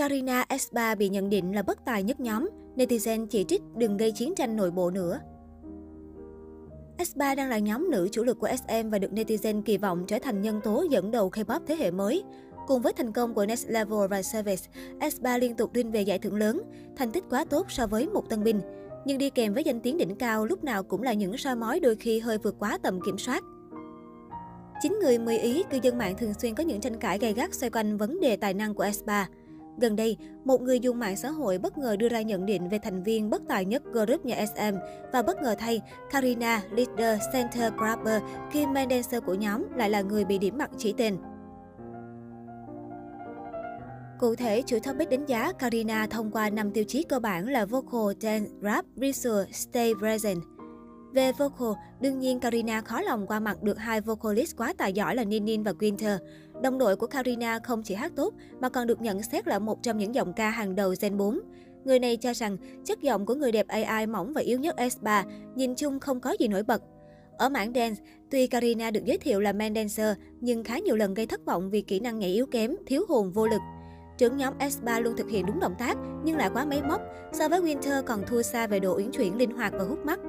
Karina S3 bị nhận định là bất tài nhất nhóm, netizen chỉ trích đừng gây chiến tranh nội bộ nữa. S3 đang là nhóm nữ chủ lực của SM và được netizen kỳ vọng trở thành nhân tố dẫn đầu K-pop thế hệ mới. Cùng với thành công của Next Level và Service, S3 liên tục đinh về giải thưởng lớn, thành tích quá tốt so với một tân binh. Nhưng đi kèm với danh tiếng đỉnh cao lúc nào cũng là những soi mói đôi khi hơi vượt quá tầm kiểm soát. Chính người 10 ý, cư dân mạng thường xuyên có những tranh cãi gay gắt xoay quanh vấn đề tài năng của S3. Gần đây, một người dùng mạng xã hội bất ngờ đưa ra nhận định về thành viên bất tài nhất group nhà SM và bất ngờ thay, Karina, leader, center grabber, kim main dancer của nhóm lại là người bị điểm mặt chỉ tên. Cụ thể, chủ topic đánh giá Karina thông qua 5 tiêu chí cơ bản là vocal, dance, rap, visual, stay present. Về vocal, đương nhiên Karina khó lòng qua mặt được hai vocalist quá tài giỏi là Ninin và Winter. Đồng đội của Karina không chỉ hát tốt mà còn được nhận xét là một trong những giọng ca hàng đầu Gen 4. Người này cho rằng chất giọng của người đẹp AI mỏng và yếu nhất S3 nhìn chung không có gì nổi bật. Ở mảng dance, tuy Karina được giới thiệu là main dancer nhưng khá nhiều lần gây thất vọng vì kỹ năng nhảy yếu kém, thiếu hồn vô lực. Trưởng nhóm S3 luôn thực hiện đúng động tác nhưng lại quá máy móc, so với Winter còn thua xa về độ uyển chuyển linh hoạt và hút mắt.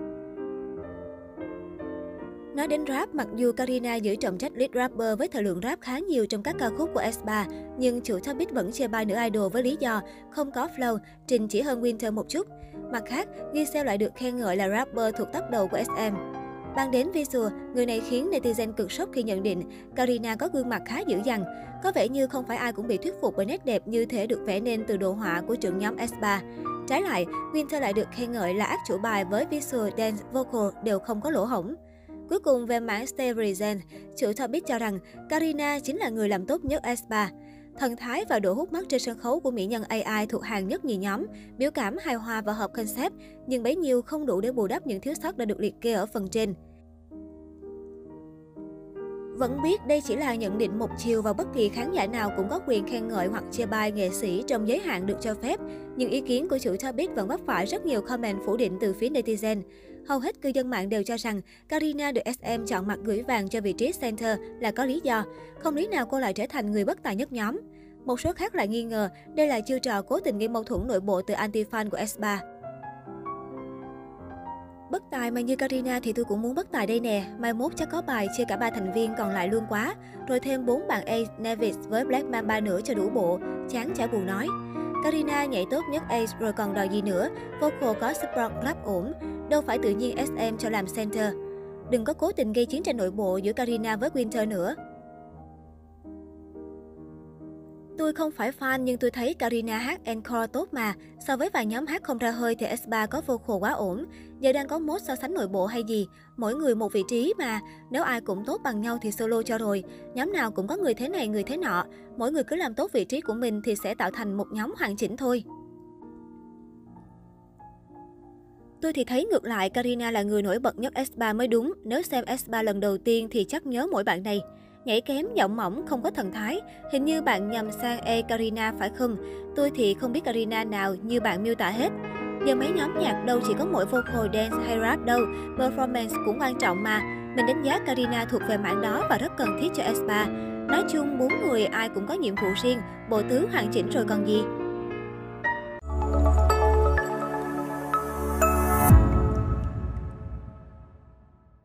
Nói đến rap, mặc dù Karina giữ trọng trách lead rapper với thời lượng rap khá nhiều trong các ca khúc của S3, nhưng chủ topic vẫn chê bai nữ idol với lý do không có flow, trình chỉ hơn Winter một chút. Mặt khác, Giselle lại được khen ngợi là rapper thuộc tóc đầu của SM. Bàn đến visual, người này khiến netizen cực sốc khi nhận định Karina có gương mặt khá dữ dằn. Có vẻ như không phải ai cũng bị thuyết phục bởi nét đẹp như thể được vẽ nên từ đồ họa của trưởng nhóm S3. Trái lại, Winter lại được khen ngợi là ác chủ bài với visual, dance, vocal đều không có lỗ hổng. Cuối cùng về mảng Stay Present, chủ biết cho rằng Karina chính là người làm tốt nhất S3. Thần thái và độ hút mắt trên sân khấu của mỹ nhân AI thuộc hàng nhất nhì nhóm, biểu cảm hài hòa và hợp concept, nhưng bấy nhiêu không đủ để bù đắp những thiếu sót đã được liệt kê ở phần trên. Vẫn biết đây chỉ là nhận định một chiều và bất kỳ khán giả nào cũng có quyền khen ngợi hoặc chê bai nghệ sĩ trong giới hạn được cho phép. Nhưng ý kiến của chủ topic vẫn vấp phải rất nhiều comment phủ định từ phía netizen. Hầu hết cư dân mạng đều cho rằng Karina được SM chọn mặt gửi vàng cho vị trí center là có lý do. Không lý nào cô lại trở thành người bất tài nhất nhóm. Một số khác lại nghi ngờ đây là chiêu trò cố tình gây mâu thuẫn nội bộ từ anti-fan của S3. Bất tài mà như Karina thì tôi cũng muốn bất tài đây nè. Mai mốt chắc có bài chia cả ba thành viên còn lại luôn quá. Rồi thêm bốn bạn A, Nevis với Black Mamba nữa cho đủ bộ. Chán chả buồn nói. Karina nhảy tốt nhất Ace rồi còn đòi gì nữa. Vocal có support club ổn. Đâu phải tự nhiên SM cho làm center. Đừng có cố tình gây chiến tranh nội bộ giữa Karina với Winter nữa. Tôi không phải fan nhưng tôi thấy Karina hát encore tốt mà. So với vài nhóm hát không ra hơi thì S3 có vocal quá ổn. Giờ đang có mốt so sánh nội bộ hay gì? Mỗi người một vị trí mà. Nếu ai cũng tốt bằng nhau thì solo cho rồi. Nhóm nào cũng có người thế này người thế nọ. Mỗi người cứ làm tốt vị trí của mình thì sẽ tạo thành một nhóm hoàn chỉnh thôi. Tôi thì thấy ngược lại, Karina là người nổi bật nhất S3 mới đúng. Nếu xem S3 lần đầu tiên thì chắc nhớ mỗi bạn này. Nhảy kém, giọng mỏng, không có thần thái. Hình như bạn nhầm sang E Karina phải không? Tôi thì không biết Karina nào như bạn miêu tả hết. Giờ mấy nhóm nhạc đâu chỉ có mỗi vocal dance hay rap đâu, performance cũng quan trọng mà. Mình đánh giá Karina thuộc về mảng đó và rất cần thiết cho S3. Nói chung, bốn người ai cũng có nhiệm vụ riêng, bộ tứ hoàn chỉnh rồi còn gì.